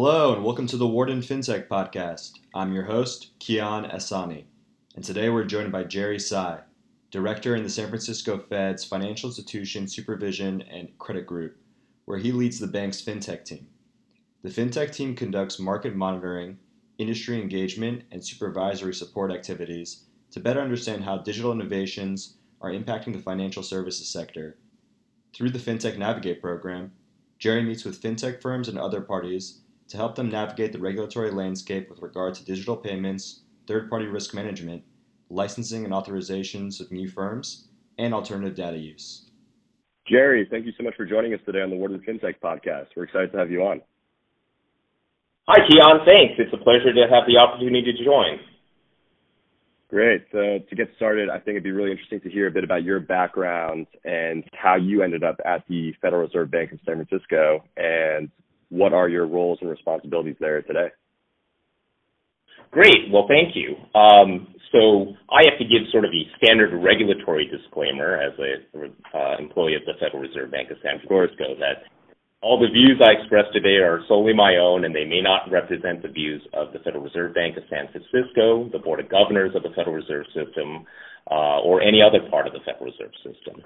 Hello, and welcome to the Wharton FinTech Podcast. I'm your host, Kian Asani, and today we're joined by Jerry Tsai, Director in the San Francisco Fed's Financial Institution Supervision and Credit Group, where he leads the bank's FinTech team. The FinTech team conducts market monitoring, industry engagement, and supervisory support activities to better understand how digital innovations are impacting the financial services sector. Through the FinTech Navigate program, Jerry meets with FinTech firms and other parties to help them navigate the regulatory landscape with regard to digital payments, third party risk management, licensing and authorizations of new firms, and alternative data use. Jerry, thank you so much for joining us today on the Wharton FinTech podcast. We're excited to have you on. Hi, Keon. Thanks. It's a pleasure to have the opportunity to join. Great. So to get started, I think it'd be really interesting to hear a bit about your background and how you ended up at the Federal Reserve Bank of San Francisco and what are your roles and responsibilities there today? Great. Well, thank you. Um, so I have to give sort of a standard regulatory disclaimer as an uh, employee of the Federal Reserve Bank of San Francisco that all the views I express today are solely my own, and they may not represent the views of the Federal Reserve Bank of San Francisco, the Board of Governors of the Federal Reserve System, uh, or any other part of the Federal Reserve System.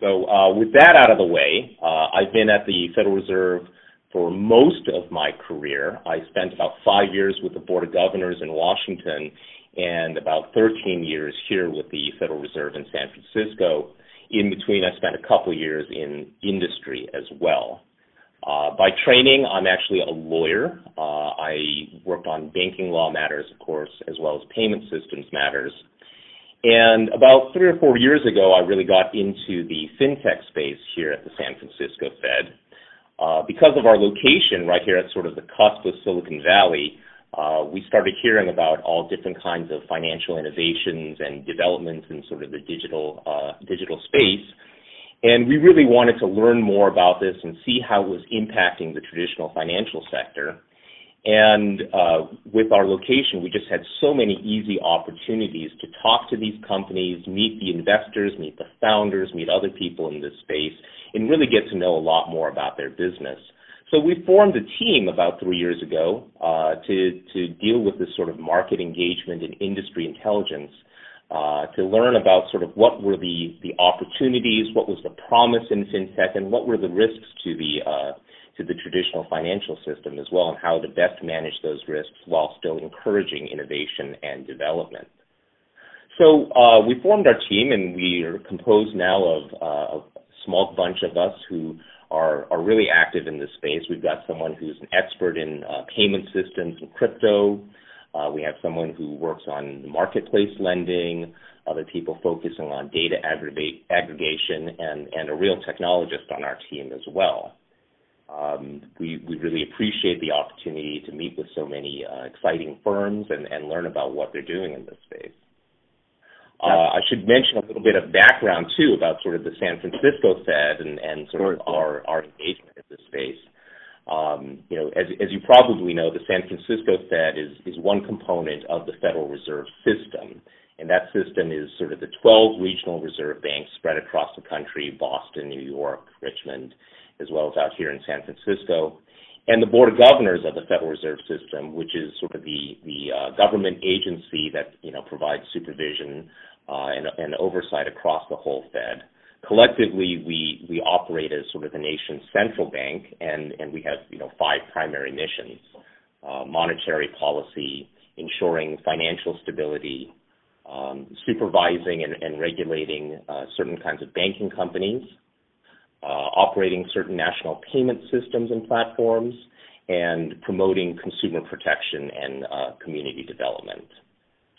So uh, with that out of the way, uh, I've been at the Federal Reserve for most of my career. I spent about five years with the Board of Governors in Washington and about 13 years here with the Federal Reserve in San Francisco. In between, I spent a couple years in industry as well. Uh, by training, I'm actually a lawyer. Uh, I worked on banking law matters, of course, as well as payment systems matters. And about three or four years ago, I really got into the fintech space here at the San Francisco Fed. Uh, because of our location right here at sort of the cusp of Silicon Valley, uh, we started hearing about all different kinds of financial innovations and developments in sort of the digital uh, digital space. And we really wanted to learn more about this and see how it was impacting the traditional financial sector. And uh, with our location, we just had so many easy opportunities to talk to these companies, meet the investors, meet the founders, meet other people in this space, and really get to know a lot more about their business. So we formed a team about three years ago uh, to to deal with this sort of market engagement and industry intelligence, uh, to learn about sort of what were the the opportunities, what was the promise in fintech, and what were the risks to the uh, to the traditional financial system as well, and how to best manage those risks while still encouraging innovation and development. So uh, we formed our team, and we are composed now of, uh, small bunch of us who are, are really active in this space. We've got someone who's an expert in uh, payment systems and crypto. Uh, we have someone who works on marketplace lending, other people focusing on data aggregate, aggregation, and, and a real technologist on our team as well. Um, we, we really appreciate the opportunity to meet with so many uh, exciting firms and, and learn about what they're doing in this space. Uh, I should mention a little bit of background too about sort of the San Francisco Fed and, and sort of our, our engagement in this space. Um, you know, as, as you probably know, the San Francisco Fed is, is one component of the Federal Reserve System. And that system is sort of the 12 regional reserve banks spread across the country, Boston, New York, Richmond, as well as out here in San Francisco and the Board of Governors of the Federal Reserve System, which is sort of the the uh, government agency that you know provides supervision uh, and, and oversight across the whole Fed. Collectively, we we operate as sort of the nation's central bank, and and we have you know five primary missions: uh, monetary policy, ensuring financial stability, um, supervising and, and regulating uh, certain kinds of banking companies, operating certain national payment systems and platforms, and promoting consumer protection and uh, community development.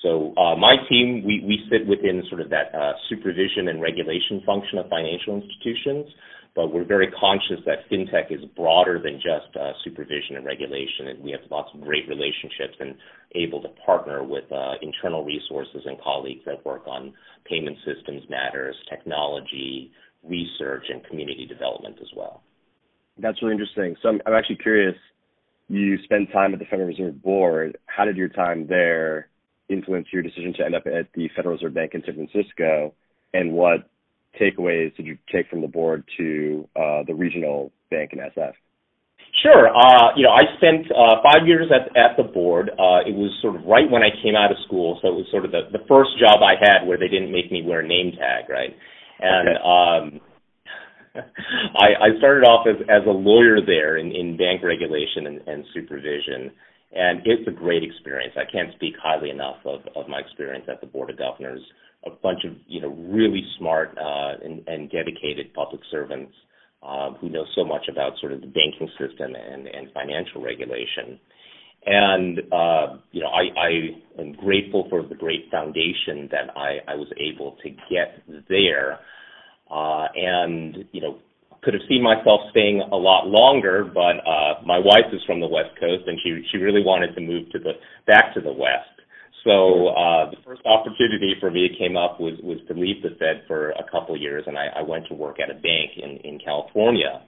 So uh, my team, we, we sit within sort of that uh, supervision and regulation function of financial institutions, but we're very conscious that fintech is broader than just uh, supervision and regulation, and we have lots of great relationships and able to partner with uh, internal resources and colleagues that work on payment systems matters, technology, research and community development as well. That's really interesting. So I'm, I'm actually curious. You spent time at the Federal Reserve Board. How did your time there influence your decision to end up at the Federal Reserve Bank in San Francisco? And what takeaways did you take from the board to uh, the regional bank in SF? Sure. Uh, you know, I spent uh, five years at at the board. Uh, it was sort of right when I came out of school, so it was sort of the, the first job I had where they didn't make me wear a name tag, right? And okay. um, I, I started off as as a lawyer there in, in bank regulation and, and supervision, and it's a great experience. I can't speak highly enough of of my experience at the board of governors. A bunch of you know really smart uh, and, and dedicated public servants uh, who know so much about sort of the banking system and, and financial regulation. And uh, you know, I, I am grateful for the great foundation that I, I was able to get there. Uh, and you know, could have seen myself staying a lot longer, but uh, my wife is from the West Coast, and she she really wanted to move to the back to the West. So uh, the first opportunity for me came up was was to leave the Fed for a couple years, and I, I went to work at a bank in in California.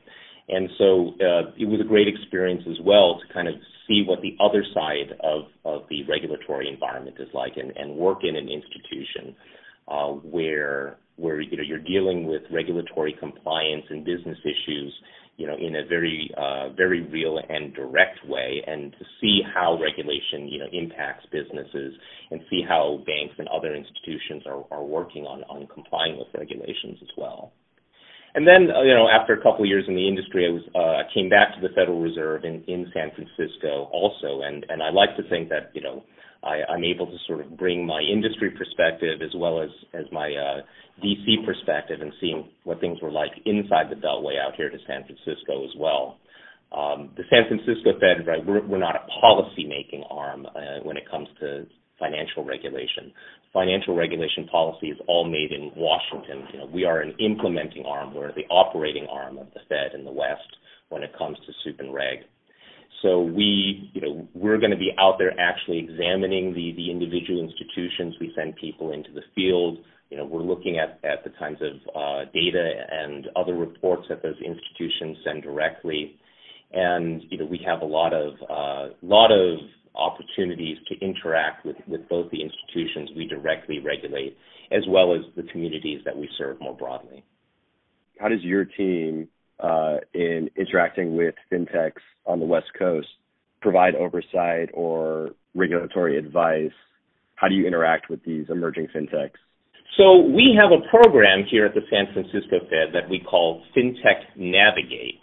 And so uh, it was a great experience as well to kind of see what the other side of, of the regulatory environment is like and, and work in an institution uh, where where you know you're dealing with regulatory compliance and business issues you know, in a very, uh, very real and direct way, and to see how regulation, you know, impacts businesses, and see how banks and other institutions are, are working on, on complying with regulations as well. And then, uh, you know, after a couple of years in the industry, I was uh, came back to the Federal Reserve in, in San Francisco also, and and I like to think that you know I, I'm able to sort of bring my industry perspective as well as as my uh, DC perspective and seeing what things were like inside the Beltway out here to San Francisco as well. Um, the San Francisco Fed, right? We're, we're not a policy-making arm uh, when it comes to financial regulation. Financial regulation policy is all made in Washington. You know, we are an implementing arm. We're the operating arm of the Fed in the West when it comes to soup and reg. So we, you know, we're going to be out there actually examining the, the individual institutions. We send people into the field. You know, we're looking at, at the kinds of uh, data and other reports that those institutions send directly. And, you know, we have a lot of, uh, lot of opportunities to interact with, with both the institutions we directly regulate as well as the communities that we serve more broadly. How does your team uh, in interacting with fintechs on the West Coast provide oversight or regulatory advice? How do you interact with these emerging fintechs? So we have a program here at the San Francisco Fed that we call FinTech Navigate.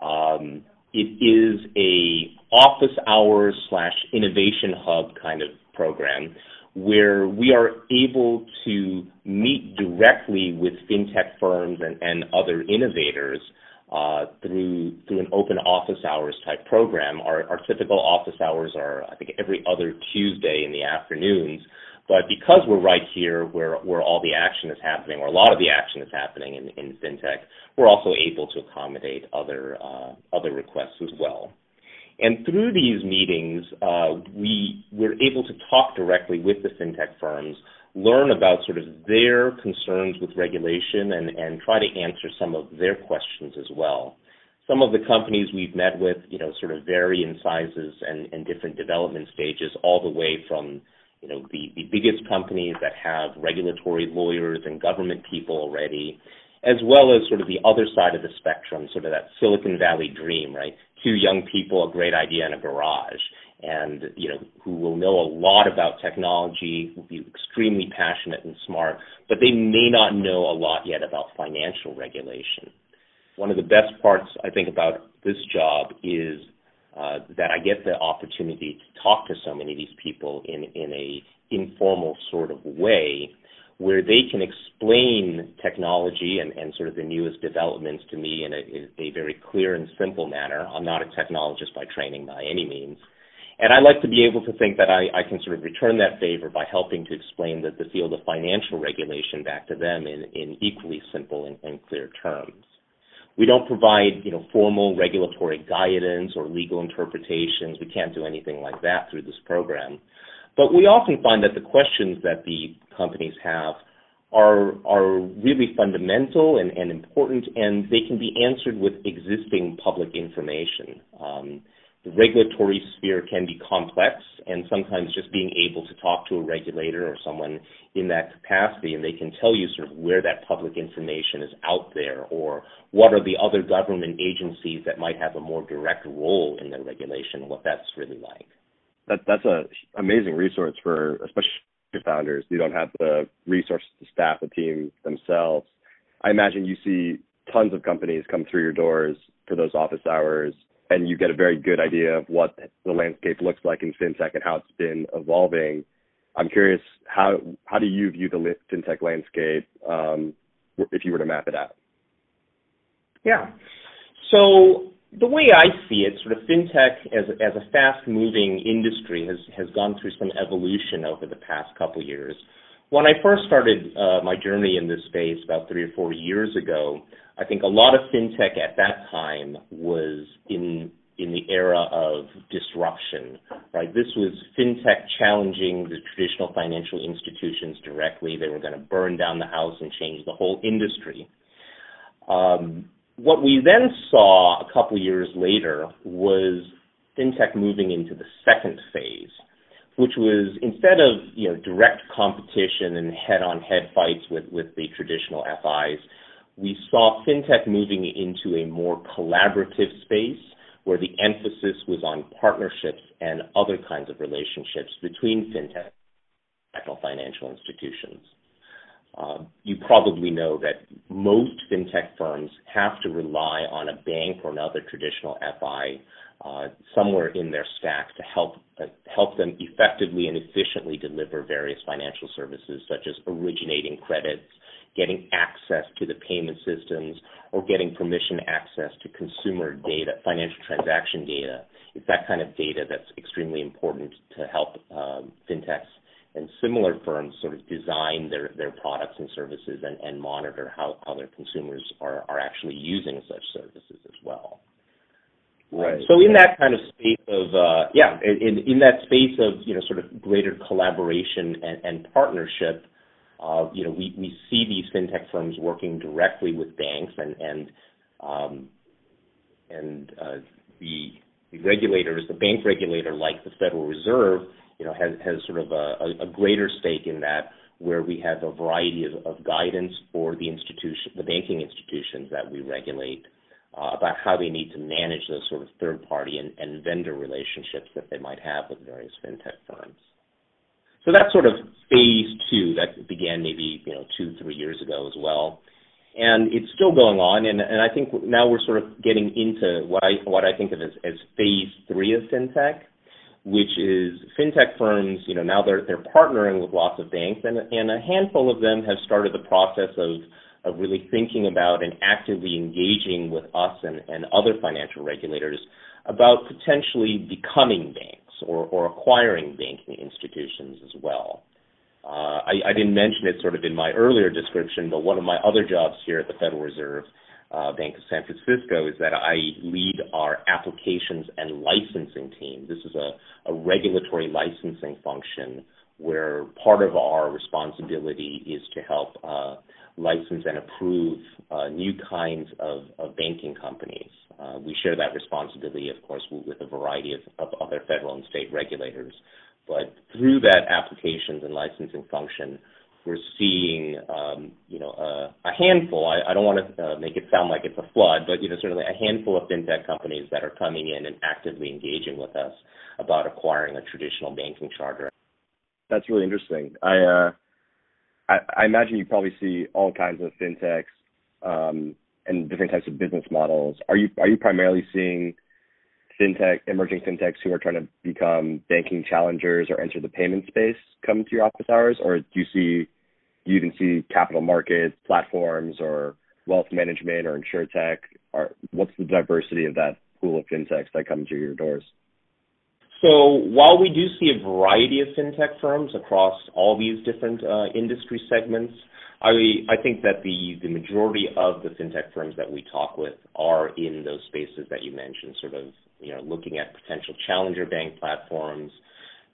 Um, it is a office hours slash innovation hub kind of program where we are able to meet directly with fintech firms and, and other innovators uh, through through an open office hours type program. Our, our typical office hours are, I think, every other Tuesday in the afternoons. But because we're right here where, where all the action is happening, or a lot of the action is happening in, in fintech, we're also able to accommodate other uh, other requests as well. And through these meetings, uh, we we're able to talk directly with the fintech firms learn about sort of their concerns with regulation and, and try to answer some of their questions as well. Some of the companies we've met with, you know, sort of vary in sizes and, and different development stages, all the way from, you know, the, the biggest companies that have regulatory lawyers and government people already, as well as sort of the other side of the spectrum, sort of that Silicon Valley dream, right? Two young people, a great idea in a garage and you know who will know a lot about technology, will be extremely passionate and smart, but they may not know a lot yet about financial regulation. One of the best parts I think about this job is uh, that I get the opportunity to talk to so many of these people in in a informal sort of way where they can explain technology and, and sort of the newest developments to me in a, in a very clear and simple manner. I'm not a technologist by training by any means. And I like to be able to think that I, I can sort of return that favor by helping to explain the, the field of financial regulation back to them in, in equally simple and, and clear terms. We don't provide, you know, formal regulatory guidance or legal interpretations. We can't do anything like that through this program. But we often find that the questions that the companies have are are really fundamental and, and important, and they can be answered with existing public information. Um, the regulatory sphere can be complex, and sometimes just being able to talk to a regulator or someone in that capacity, and they can tell you sort of where that public information is out there, or what are the other government agencies that might have a more direct role in the regulation, what that's really like. That that's a amazing resource for especially founders who don't have the resources to staff a team themselves. I imagine you see tons of companies come through your doors for those office hours and you get a very good idea of what the landscape looks like in fintech and how it's been evolving. I'm curious how how do you view the fintech landscape um, if you were to map it out? Yeah. So the way I see it, sort of fintech as as a fast moving industry has has gone through some evolution over the past couple years. When I first started uh, my journey in this space about three or four years ago, I think a lot of fintech at that time was in in the era of disruption, right? This was fintech challenging the traditional financial institutions directly. They were going to burn down the house and change the whole industry. Um, what we then saw a couple years later was fintech moving into the second phase, which was instead of you know direct competition and head-on-head fights with with the traditional FIs, we saw fintech moving into a more collaborative space where the emphasis was on partnerships and other kinds of relationships between fintech and financial institutions. Uh, you probably know that most fintech firms have to rely on a bank or another traditional FI uh, somewhere in their stack to help uh, help them effectively and efficiently deliver various financial services, such as originating credits, getting access to the payment systems, or getting permission access to consumer data, financial transaction data. It's that kind of data that's extremely important to help um, fintechs and similar firms sort of design their, their products and services and, and monitor how, how their consumers are, are actually using such services as well. Right. So in that kind of space of uh, yeah, in in that space of you know sort of greater collaboration and, and partnership, uh, you know we, we see these fintech firms working directly with banks and and um, and uh, the, the regulators, the bank regulator like the Federal Reserve, you know, has, has sort of a, a greater stake in that where we have a variety of, of guidance for the institution, the banking institutions that we regulate uh, about how they need to manage those sort of third party and, and vendor relationships that they might have with various fintech firms. So that's sort of phase two that began maybe you know two three years ago as well, and it's still going on. And, and I think now we're sort of getting into what I what I think of as, as phase three of fintech, which is fintech firms, you know, now they're they're partnering with lots of banks, and and a handful of them have started the process of of really thinking about and actively engaging with us and, and other financial regulators about potentially becoming banks or, or acquiring banking institutions as well. Uh, I, I didn't mention it sort of in my earlier description, but one of my other jobs here at the Federal Reserve uh, Bank of San Francisco is that I lead our applications and licensing team. This is a, a regulatory licensing function where part of our responsibility is to help uh, license and approve uh, new kinds of, of banking companies. Uh, we share that responsibility, of course, with a variety of, of other federal and state regulators. But through that applications and licensing function, we're seeing, um, you know, a handful. I don't wanna uh, make it sound like it's a flood, but, you know, certainly a handful of fintech companies that are coming in and actively engaging with us about acquiring a traditional banking charter. That's really interesting. I uh, I imagine you probably see all kinds of fintechs, um, and different types of business models. Are you are you primarily seeing fintech, emerging fintechs who are trying to become banking challengers or enter the payment space come to your office hours? Or do you see do you even see capital markets, platforms, or wealth management or insurtech? Or what's the diversity of that pool of fintechs that come to your doors? So while we do see a variety of fintech firms across all these different uh, industry segments, I, I think that the, the majority of the fintech firms that we talk with are in those spaces that you mentioned, sort of you know looking at potential challenger bank platforms,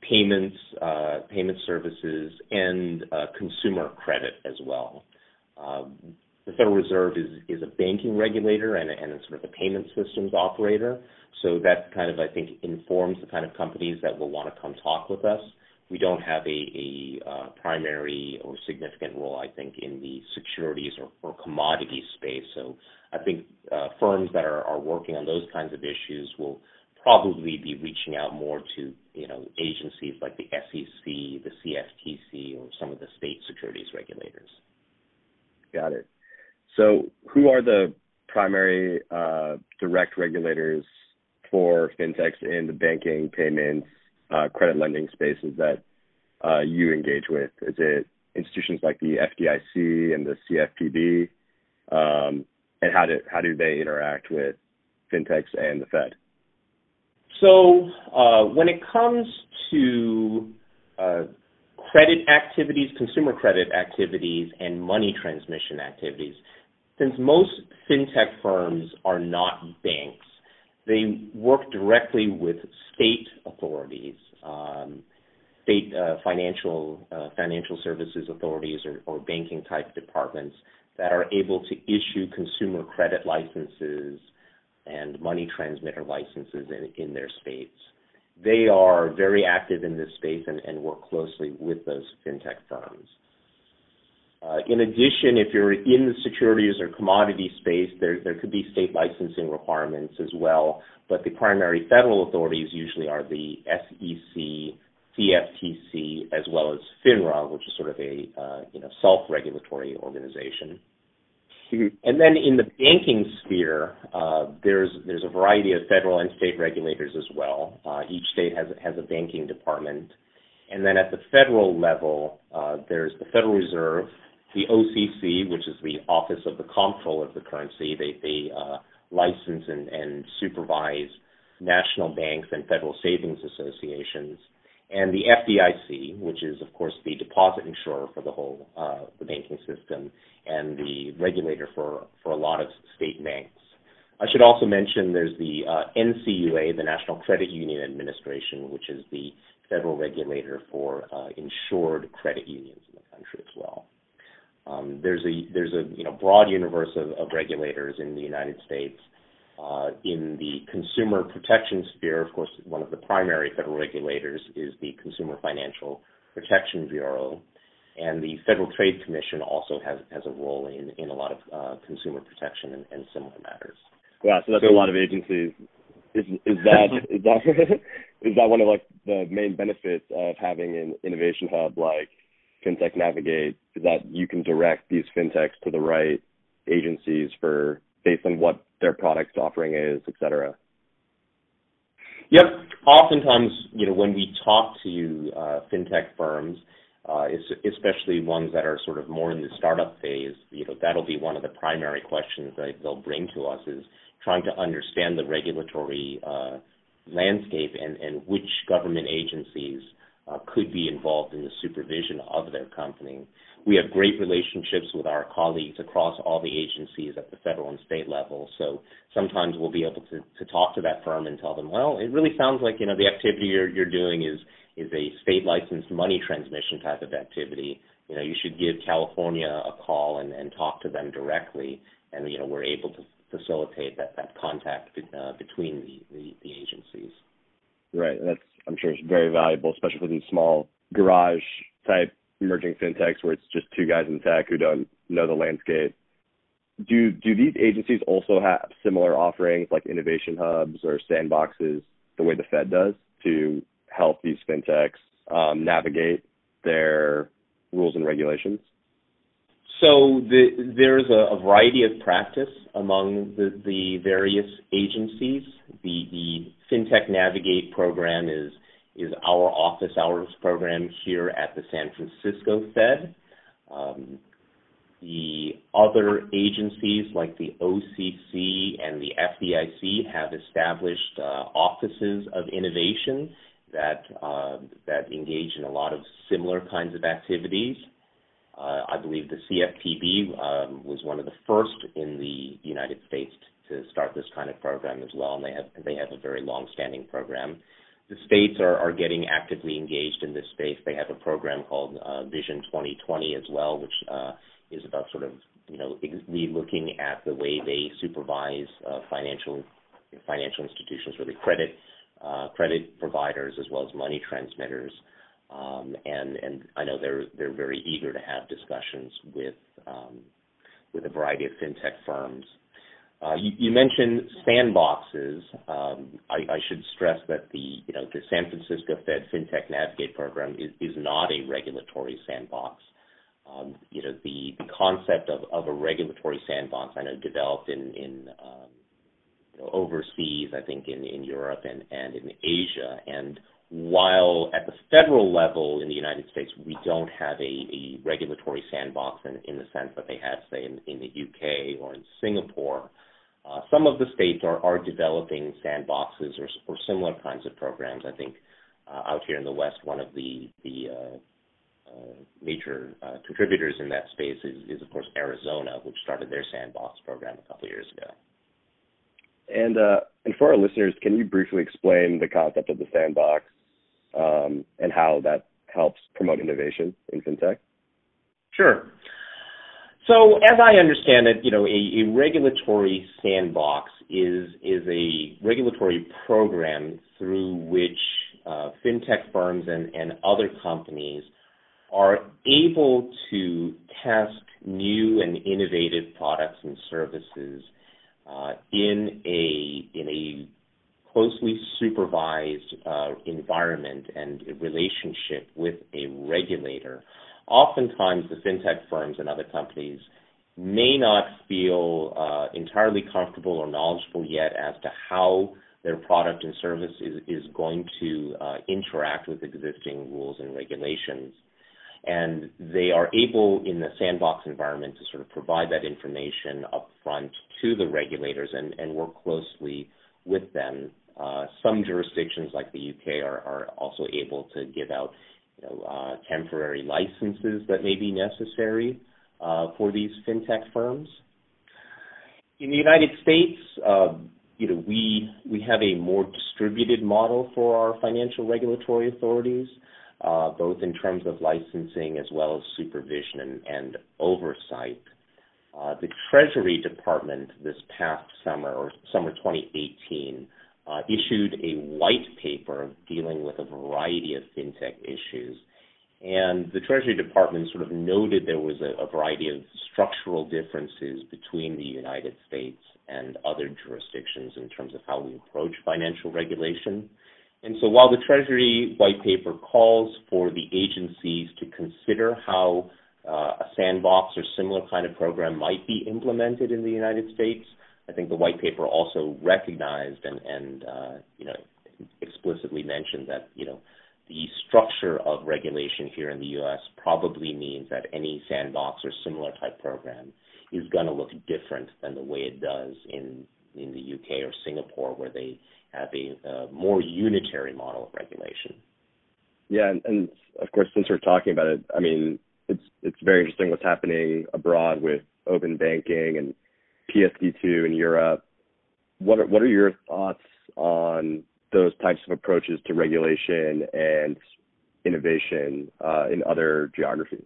payments, uh, payment services, and uh, consumer credit as well. Um, the Federal Reserve is is a banking regulator and, and sort of a payment systems operator. So that kind of I think informs the kind of companies that will want to come talk with us. We don't have a, a uh, primary or significant role, I think, in the securities or, or commodity space. So I think uh, firms that are, are working on those kinds of issues will probably be reaching out more to you know agencies like the SEC, the CFTC, or some of the state securities regulators. Got it. So, who are the primary uh, direct regulators for fintechs in the banking, payments, uh, credit lending spaces that uh, you engage with? Is it institutions like the FDIC and the CFPB? Um, and how do how do they interact with fintechs and the Fed? So uh, when it comes to uh, credit activities, consumer credit activities, and money transmission activities, since most fintech firms are not banks, they work directly with state authorities, um, state uh, financial uh, financial services authorities, or, or banking type departments that are able to issue consumer credit licenses and money transmitter licenses in, in their states. They are very active in this space and, and work closely with those fintech firms. Uh, in addition, if you're in the securities or commodity space, there, there could be state licensing requirements as well, but the primary federal authorities usually are the SEC, CFTC, as well as FINRA, which is sort of a uh, you know self-regulatory organization. Mm-hmm. And then in the banking sphere, uh, there's there's a variety of federal and state regulators as well. Uh, each state has has a banking department, and then at the federal level, uh, there's the Federal Reserve, the OCC, which is the Office of the Comptroller of the Currency. They they uh, license and, and supervise national banks and federal savings associations and the FDIC, which is of course the deposit insurer for the whole uh, the banking system, and the regulator for for a lot of state banks. I should also mention there's the uh, NCUA, the National Credit Union Administration, which is the federal regulator for uh, insured credit unions in the country as well. Um, there's a there's a you know broad universe of, of regulators in the United States uh, in the consumer protection sphere, of course, one of the primary federal regulators is the Consumer Financial Protection Bureau, and the Federal Trade Commission also has has a role in in a lot of uh, consumer protection and, and, similar matters. Wow, so that's so, a lot of agencies. Is is that is that is that one of like the main benefits of having an innovation hub like FinTech Navigate? Is that you can direct these fintechs to the right agencies for based on what their product offering is, et cetera? Yep. Oftentimes, you know, when we talk to uh, fintech firms, uh, especially ones that are sort of more in the startup phase, you know, that'll be one of the primary questions that they'll bring to us is trying to understand the regulatory uh, landscape and, and which government agencies uh, could be involved in the supervision of their company. We have great relationships with our colleagues across all the agencies at the federal and state level. So sometimes we'll be able to, to talk to that firm and tell them, well, it really sounds like you know the activity you're, you're doing is is a state licensed money transmission type of activity. You know, you should give California a call and, and talk to them directly, and you know we're able to facilitate that that contact uh, between the, the, the agencies. Right. That's I'm sure it's very valuable, especially for these small garage type emerging fintechs where it's just two guys in tech who don't know the landscape. Do do these agencies also have similar offerings like innovation hubs or sandboxes the way the Fed does to help these fintechs um, navigate their rules and regulations? So the, there's a, a, variety of practice among the, the various agencies. The, the FinTech Navigate program is is our office hours program here at the San Francisco Fed. Um, the other agencies like the OCC and the FDIC have established uh, offices of innovation that uh, that engage in a lot of similar kinds of activities. Uh, I believe the CFPB um, was one of the first in the United States to start this kind of program as well, and they have they have a very long-standing program the states are, are getting actively engaged in this space. They have a program called uh, Vision 2020 as well, which uh, is about sort of you know, re-looking at the way they supervise uh, financial financial institutions, really credit uh, credit providers as well as money transmitters. Um, and and I know they're they're very eager to have discussions with um, with a variety of fintech firms. Uh, you, you, mentioned sandboxes. Um, I, I, should stress that the you know the San Francisco Fed FinTech Navigate program is, is not a regulatory sandbox. Um, you know the, the concept of, of a regulatory sandbox I know developed in in um, you know, overseas, I think in, in Europe and, and in Asia. And while at the federal level in the United States, we don't have a, a regulatory sandbox in, in the sense that they have, say, in, in the UK or in Singapore, uh, some of the states are, are developing sandboxes or, or similar kinds of programs. I think uh, out here in the West, one of the, the uh, uh major uh, contributors in that space is, is, of course, Arizona, which started their sandbox program a couple of years ago. And uh, and for our listeners, can you briefly explain the concept of the sandbox um, and how that helps promote innovation in fintech? Sure. So as I understand it, you know, a, a regulatory sandbox is is a regulatory program through which uh, fintech firms and, and other companies are able to test new and innovative products and services uh, in a in a closely supervised uh, environment and relationship with a regulator. Oftentimes, the fintech firms and other companies may not feel uh, entirely comfortable or knowledgeable yet as to how their product and service is, is going to uh, interact with existing rules and regulations and they are able in the sandbox environment to sort of provide that information upfront to the regulators and, and work closely with them. Uh, some jurisdictions like the UK are, are also able to give out you know, uh, temporary licenses that may be necessary uh, for these fintech firms. In the United States, uh, you know, we we have a more distributed model for our financial regulatory authorities uh, both in terms of licensing as well as supervision and, and oversight. Uh, the Treasury Department this past summer, or summer 2018, uh, issued a white paper dealing with a variety of fintech issues. And the Treasury Department sort of noted there was a, a variety of structural differences between the United States and other jurisdictions in terms of how we approach financial regulation. And so while the Treasury white paper calls for the agencies to consider how a sandbox or similar kind of program might be implemented in the United States, I think the white paper also recognized and, and uh, you know explicitly mentioned that you know the structure of regulation here in the U.S. probably means that any sandbox or similar type program is going to look different than the way it does in in the UK or Singapore, where they have a uh, more unitary model of regulation. Yeah, and, and of course, since we're talking about it, I mean, it's it's very interesting what's happening abroad with open banking and PSD2 in Europe. What are, what are your thoughts on those types of approaches to regulation and innovation uh, in other geographies?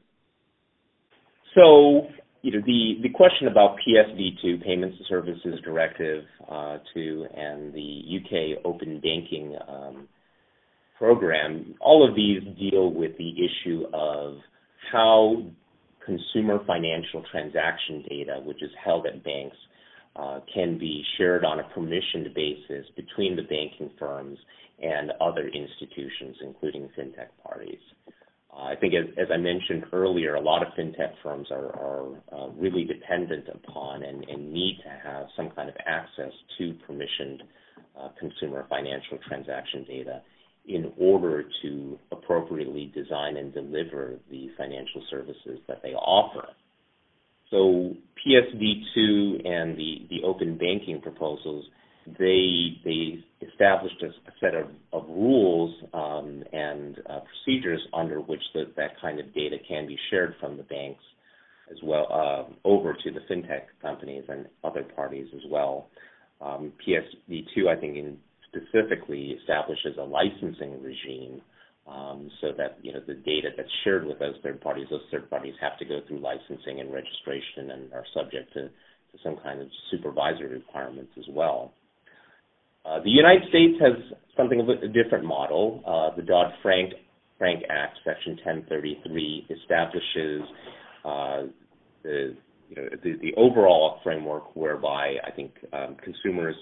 So you know, the, the question about PSD2, Payments Services Directive, uh, 2, and the UK Open Banking um, program, all of these deal with the issue of how consumer financial transaction data, which is held at banks, uh, can be shared on a permissioned basis between the banking firms and other institutions, including fintech parties. Uh, I think, as, as, I mentioned earlier, a lot of fintech firms are, are uh, really dependent upon and, and, need to have some kind of access to permissioned uh, consumer financial transaction data in order to appropriately design and deliver the financial services that they offer. So PSD2 and the, the open banking proposals they they established a, a set of, of rules um, and uh, procedures under which the, that kind of data can be shared from the banks as well uh, over to the fintech companies and other parties as well. Um, PSD2, I think, in specifically establishes a licensing regime um, so that you know the data that's shared with those third parties, those third parties have to go through licensing and registration and are subject to, to some kind of supervisory requirements as well. Uh, the United States has something of a, different model. Uh, the Dodd-Frank Frank Act, Section 1033, establishes uh, the you know the, the overall framework whereby I think um, consumers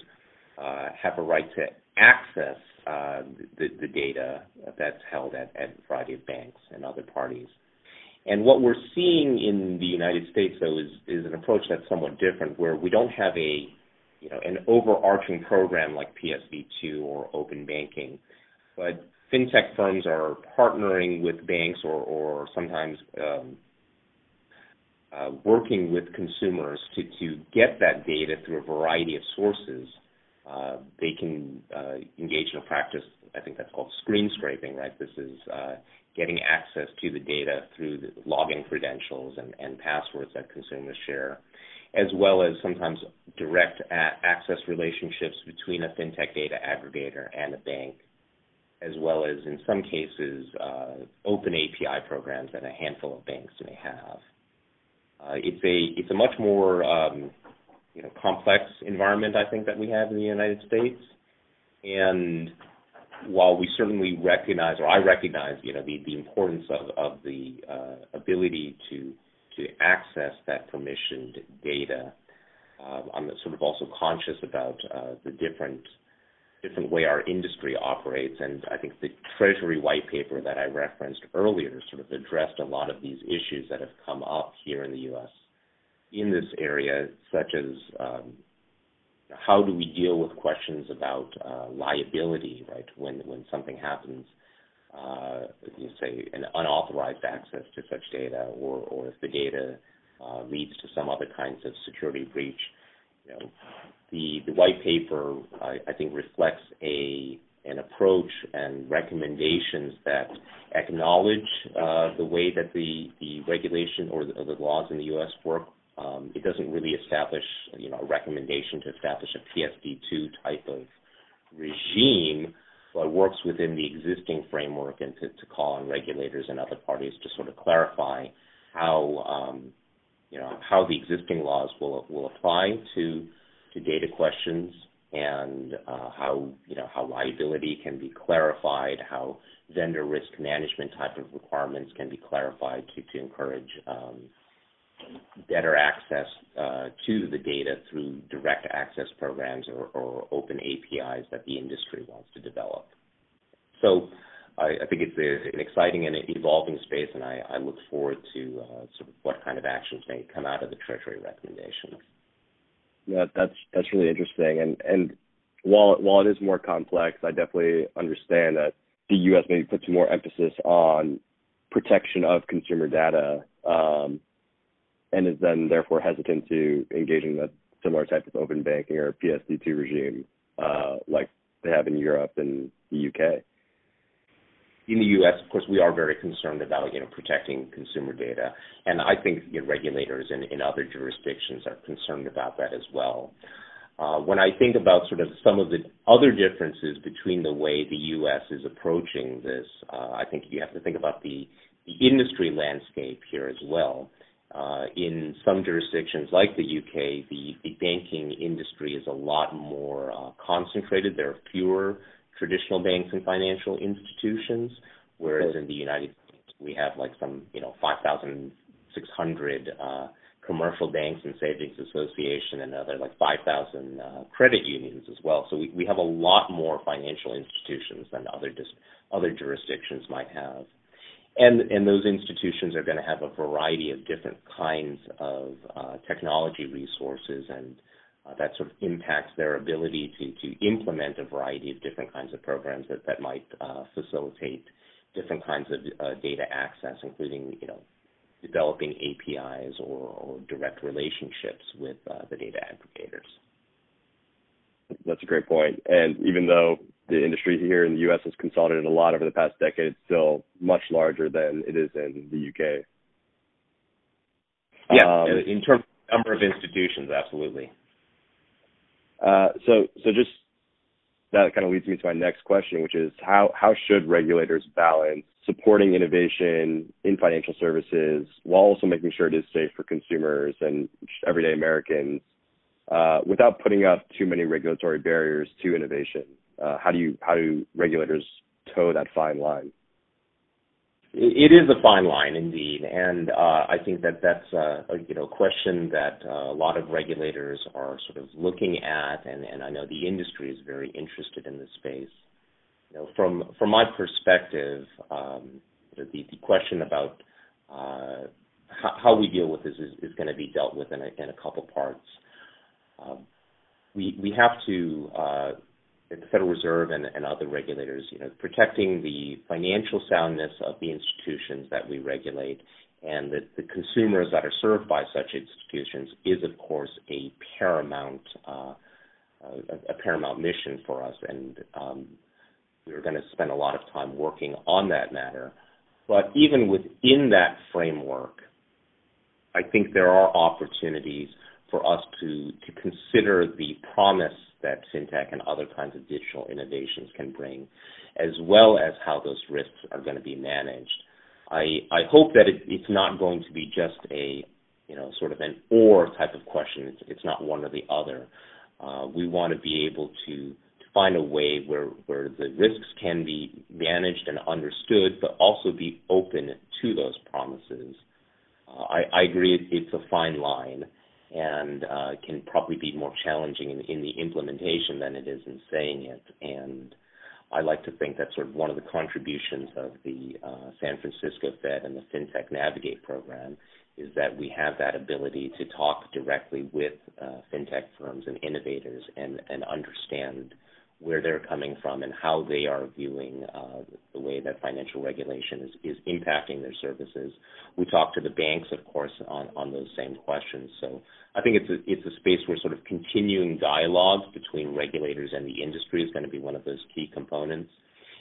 have a right to access uh, the, the, data that's held at, at, a variety of banks and other parties. And what we're seeing in the United States, though, is, is an approach that's somewhat different, where we don't have a you know an overarching program like PSD2 or open banking, but fintech firms are partnering with banks or, or sometimes um, uh, working with consumers to, to get that data through a variety of sources uh, they can uh, engage in a practice, I think that's called screen scraping, right? This is uh, getting access to the data through the login credentials and, and passwords that consumers share, as well as sometimes direct access relationships between a fintech data aggregator and a bank, as well as in some cases uh, open API programs that a handful of banks may have. Uh, it's a it's a much more um, you know complex environment I think that we have in the United States. And while we certainly recognize, or I recognize, you know, the, the importance of, of the uh, ability to to access that permissioned data, uh, I'm sort of also conscious about uh, the different different way our industry operates, and I think the Treasury white paper that I referenced earlier sort of addressed a lot of these issues that have come up here in the U.S in this area, such as um, how do we deal with questions about uh, liability, right? When when something happens, uh, you say an unauthorized access to such data, or or if the data uh, leads to some other kinds of security breach. You know, the the white paper I, I think reflects a an approach and recommendations that acknowledge uh, the way that the, the regulation or the, or the laws in the U.S. work um, it doesn't really establish, you know, a recommendation to establish a PSD2 type of regime, but works within the existing framework and to, to call on regulators and other parties to sort of clarify how, um, you know, how the existing laws will will apply to to data questions and uh, how you know how liability can be clarified, how vendor risk management type of requirements can be clarified to to encourage um, better access uh, to the data through direct access programs or, or, open APIs that the industry wants to develop. So I, I think it's a, an exciting and evolving space, and I, I look forward to uh, sort of what kind of actions may come out of the Treasury recommendations. Yeah, that's that's really interesting, and and while while it is more complex, I definitely understand that the U.S. maybe puts more emphasis on protection of consumer data um, and is then therefore hesitant to engage in a similar type of open banking or PSD2 regime uh, like they have in Europe and the UK. In the U.S., of course, we are very concerned about you know protecting consumer data, and I think you know, regulators in, in other jurisdictions are concerned about that as well. Uh, when I think about sort of some of the other differences between the way the U.S. is approaching this, uh, I think you have to think about the, the industry landscape here as well. Uh, in some jurisdictions like the UK, the, the banking industry is a lot more uh, concentrated. There are fewer traditional banks and financial institutions, whereas in the United States we have like some, you know, 5,600 uh, commercial banks and savings association and other like 5,000 uh, credit unions as well. So we, we have a lot more financial institutions than other dis- other jurisdictions might have and and those institutions are going to have a variety of different kinds of uh, technology resources, and uh, that sort of impacts their ability to to implement a variety of different kinds of programs that that might uh, facilitate different kinds of uh, data access, including you know developing APIs or, or direct relationships with uh, the data aggregators. That's a great point. And even though the industry here in the U.S. has consolidated a lot over the past decade. It's still much larger than it is in the U.K. Yeah, um, in terms of number of institutions, absolutely. Uh, so, so just that kind of leads me to my next question, which is how how should regulators balance supporting innovation in financial services while also making sure it is safe for consumers and everyday Americans uh, without putting up too many regulatory barriers to innovation? Uh, how do you how do regulators toe that fine line? It is a fine line indeed, and uh, I think that that's a, a you know question that uh, a lot of regulators are sort of looking at, and, and I know the industry is very interested in this space. You know, from from my perspective, um, the the question about uh, how, how, we deal with this is, is going to be dealt with in a, in a couple parts. Um, we we have to uh, the Federal Reserve and, and other regulators, you know, protecting the financial soundness of the institutions that we regulate and the, the consumers that are served by such institutions is, of course, a paramount uh, a, a, paramount mission for us, and um, we're going to spend a lot of time working on that matter. But even within that framework, I think there are opportunities for us to to consider the promise that fintech and other kinds of digital innovations can bring, as well as how those risks are going to be managed. I, I hope that it, it's not going to be just a you know sort of an or type of question. It's, it's not one or the other. Uh, we want to be able to, find a way where where the risks can be managed and understood, but also be open to those promises. Uh, I, I agree it's a fine line and uh, can probably be more challenging in, in, the implementation than it is in saying it. And I like to think that sort of one of the contributions of the uh, San Francisco Fed and the FinTech Navigate program is that we have that ability to talk directly with uh, fintech firms and innovators and, and understand where they're coming from and how they are viewing uh, the way that financial regulation is, is impacting their services. We talk to the banks, of course, on, on those same questions. So I think it's a, it's a space where sort of continuing dialogue between regulators and the industry is going to be one of those key components,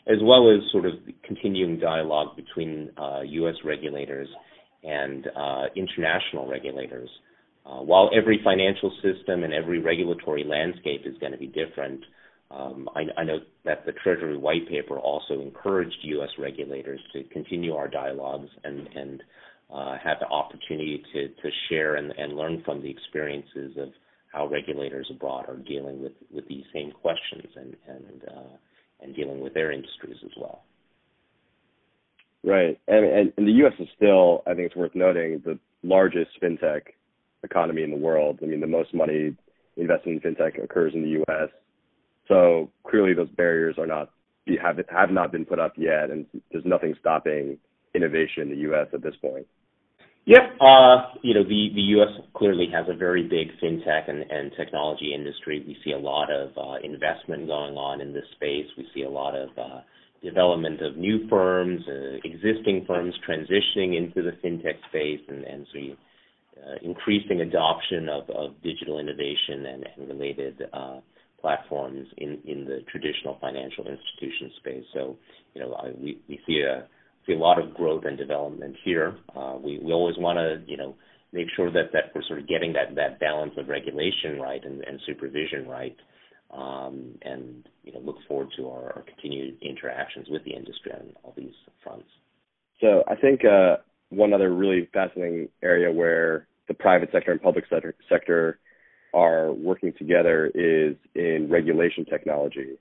as well as sort of continuing dialogue between uh, U.S. regulators and uh, international regulators. Uh, while every financial system and every regulatory landscape is going to be different, um, I, I know that the Treasury White Paper also encouraged U.S. regulators to continue our dialogues and, and uh, have the opportunity to, to share and, and learn from the experiences of how regulators abroad are dealing with, with these same questions and and uh, and dealing with their industries as well. Right, and, and and the U.S. is still, I think it's worth noting, the largest fintech economy in the world. I mean, the most money invested in fintech occurs in the U.S. So clearly, those barriers are not have have not been put up yet, and there's nothing stopping innovation in the U.S. at this point. Yep. Uh, you know, the, the U.S. clearly has a very big fintech and, technology industry. We see a lot of uh, investment going on in this space. We see a lot of uh, development of new firms, existing firms transitioning into the fintech space, and, so uh, increasing adoption of, digital innovation and, related uh, platforms in, in the traditional financial institution space. So, you know, we see a see a lot of growth and development here. Uh, we, we always want to, you know, make sure that, that we're sort of getting that, that balance of regulation right and, and supervision right. Um, and you know, look forward to our, our, continued interactions with the industry on all these fronts. So I think uh, one other really fascinating area where the private sector and public sector, are working together is in regulation technology.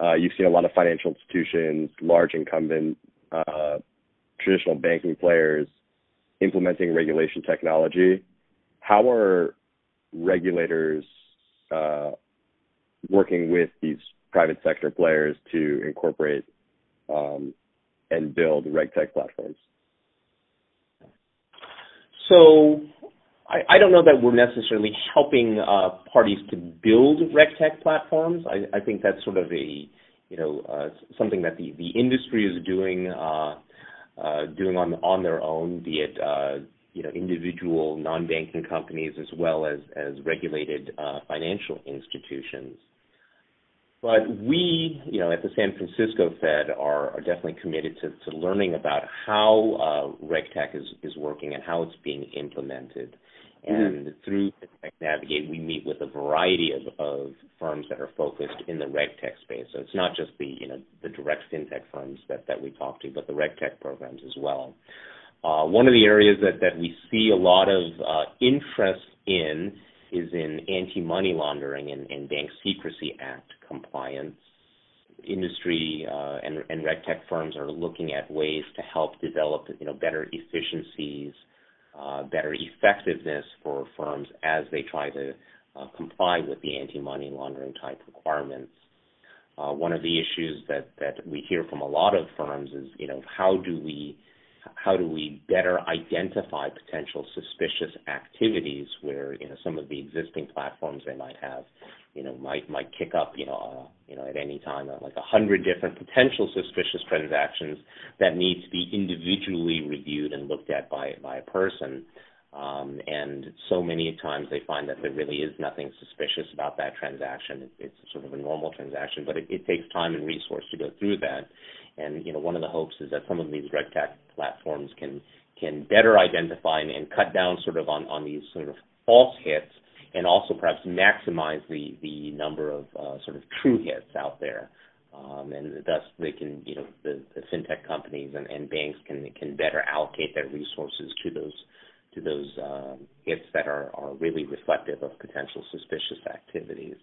Uh, you've seen a lot of financial institutions, large incumbent uh, traditional banking players implementing regulation technology. How are regulators uh, working with these private sector players to incorporate um, and build reg tech platforms? So I, I don't know that we're necessarily helping uh, parties to build reg tech platforms. I, I think that's sort of a you know uh, something that the, the industry is doing uh, uh, doing on on their own, be it uh, you know individual non-banking companies as well as as regulated uh, financial institutions. But we, you know, at the San Francisco Fed are, are definitely committed to, to learning about how uh, RegTech is, is working and how it's being implemented. And mm-hmm. through FinTech Navigate, we meet with a variety of, of firms that are focused in the RegTech space. So it's not just the you know the direct FinTech firms that, that we talk to, but the RegTech programs as well. Uh, one of the areas that, that we see a lot of uh, interest in is in anti-money laundering and, and Bank Secrecy Act compliance. Industry uh, and, and RegTech firms are looking at ways to help develop you know better efficiencies uh, better effectiveness for firms as they try to uh, comply with the anti-money laundering type requirements. Uh, one of the issues that, that we hear from a lot of firms is, you know, how do we how do we better identify potential suspicious activities where you know some of the existing platforms they might have you know might might kick up you know uh, you know at any time uh, like a hundred different potential suspicious transactions that need to be individually reviewed and looked at by by a person um, and so many times they find that there really is nothing suspicious about that transaction. It, it's sort of a normal transaction, but it, it takes time and resource to go through that. And you know, one of the hopes is that some of these RegTech platforms can can better identify and, and cut down sort of on, on these sort of false hits, and also perhaps maximize the the number of uh, sort of true hits out there. Um, and thus they can, you know, the, the fintech companies and, and banks can can better allocate their resources to those to those uh, hits that are, are really reflective of potential suspicious activities.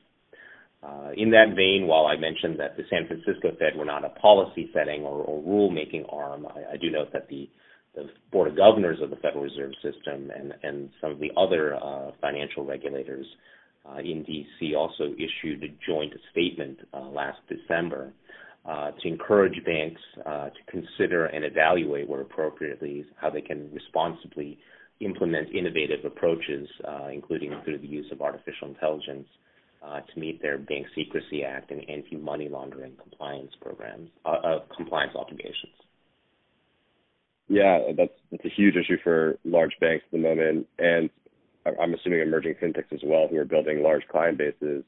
Uh, in that vein, while I mentioned that the San Francisco Fed were not a policy setting or, or rule-making arm, I, I, do note that the, the, Board of Governors of the Federal Reserve System and, and some of the other uh, financial regulators uh, in D.C. also issued a joint statement uh, last December uh, to encourage banks uh, to consider and evaluate where appropriately how they can responsibly implement innovative approaches, including through the use of artificial intelligence uh, to meet their Bank Secrecy Act and anti-money laundering compliance programs, uh, uh, compliance obligations. Yeah, that's that's a huge issue for large banks at the moment, and I'm assuming emerging fintechs as well who are building large client bases.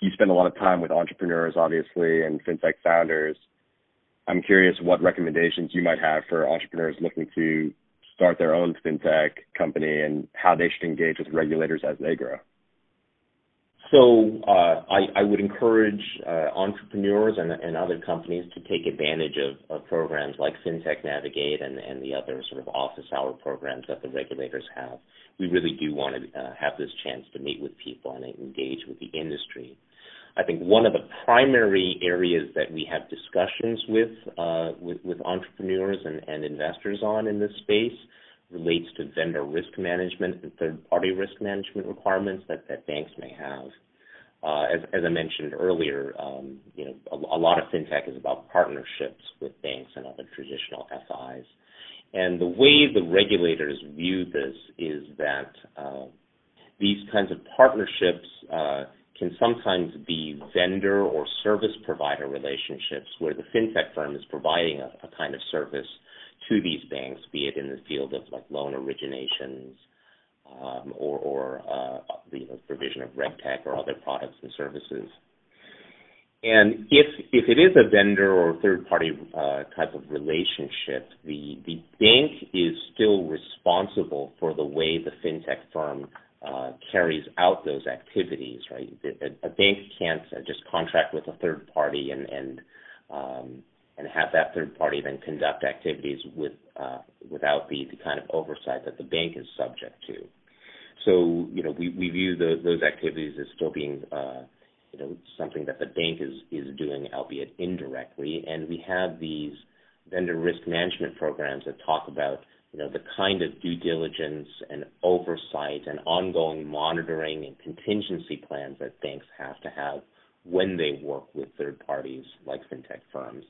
You spend a lot of time with entrepreneurs, obviously, and fintech founders. I'm curious what recommendations you might have for entrepreneurs looking to start their own fintech company and how they should engage with regulators as they grow. So uh, I, I, would encourage uh, entrepreneurs and, and, other companies to take advantage of, of programs like FinTech Navigate and, and, the other sort of office hour programs that the regulators have. We really do want to uh, have this chance to meet with people and engage with the industry. I think one of the primary areas that we have discussions with uh, with, with, entrepreneurs and, and investors on in this space relates to vendor risk management and third-party risk management requirements that, that banks may have. Uh, as, as, I mentioned earlier, um, you know, a, a, lot of fintech is about partnerships with banks and other traditional FIs. And the way the regulators view this is that uh, these kinds of partnerships uh, can sometimes be vendor or service provider relationships where the fintech firm is providing a, a kind of service to these banks, be it in the field of like loan originations um, or, or uh, the you know, provision of RegTech or other products and services. And if if it is a vendor or third party uh, type of relationship, the the bank is still responsible for the way the fintech firm uh, carries out those activities. Right, a, a bank can't just contract with a third party and and um, and have that third party then conduct activities with uh, without the, the kind of oversight that the bank is subject to. So, you know, we, we view the, those activities as still being, uh, you know, something that the bank is, is doing, albeit indirectly. And we have these vendor risk management programs that talk about, you know, the kind of due diligence and oversight and ongoing monitoring and contingency plans that banks have to have when they work with third parties like fintech firms.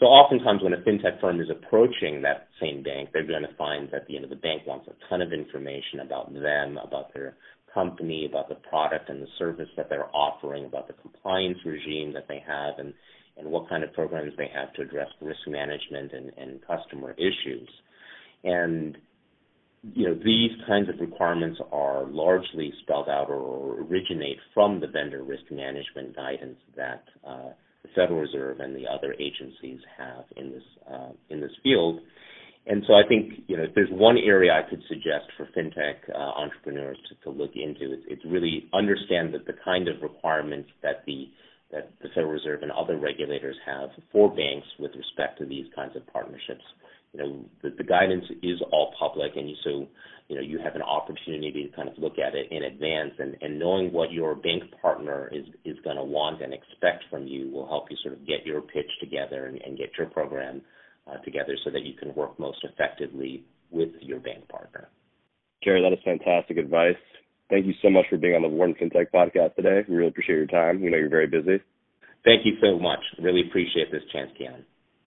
So oftentimes when a fintech firm is approaching that same bank, they're going to find that the, you know, the bank wants a ton of information about them, about their company, about the product and the service that they're offering, about the compliance regime that they have, and, and what kind of programs they have to address risk management and, and customer issues. And you know, these kinds of requirements are largely spelled out or originate from the vendor risk management guidance that uh, the Federal Reserve and the other agencies have in this uh, in this field. and so I think you know if there's one area I could suggest for fintech uh, entrepreneurs to, to look into, it's, it's really understand that the kind of requirements that the that the Federal Reserve and other regulators have for banks with respect to these kinds of partnerships. You know, the, the guidance is all public, and so you know you have an opportunity to kind of look at it in advance, and, and knowing what your bank partner is is going to want and expect from you will help you sort of get your pitch together and, and get your program uh, together so that you can work most effectively with your bank partner. Jerry, that is fantastic advice. Thank you so much for being on the Wharton FinTech podcast today. We really appreciate your time. We know you're very busy. Thank you so much. Really appreciate this chance, Keon.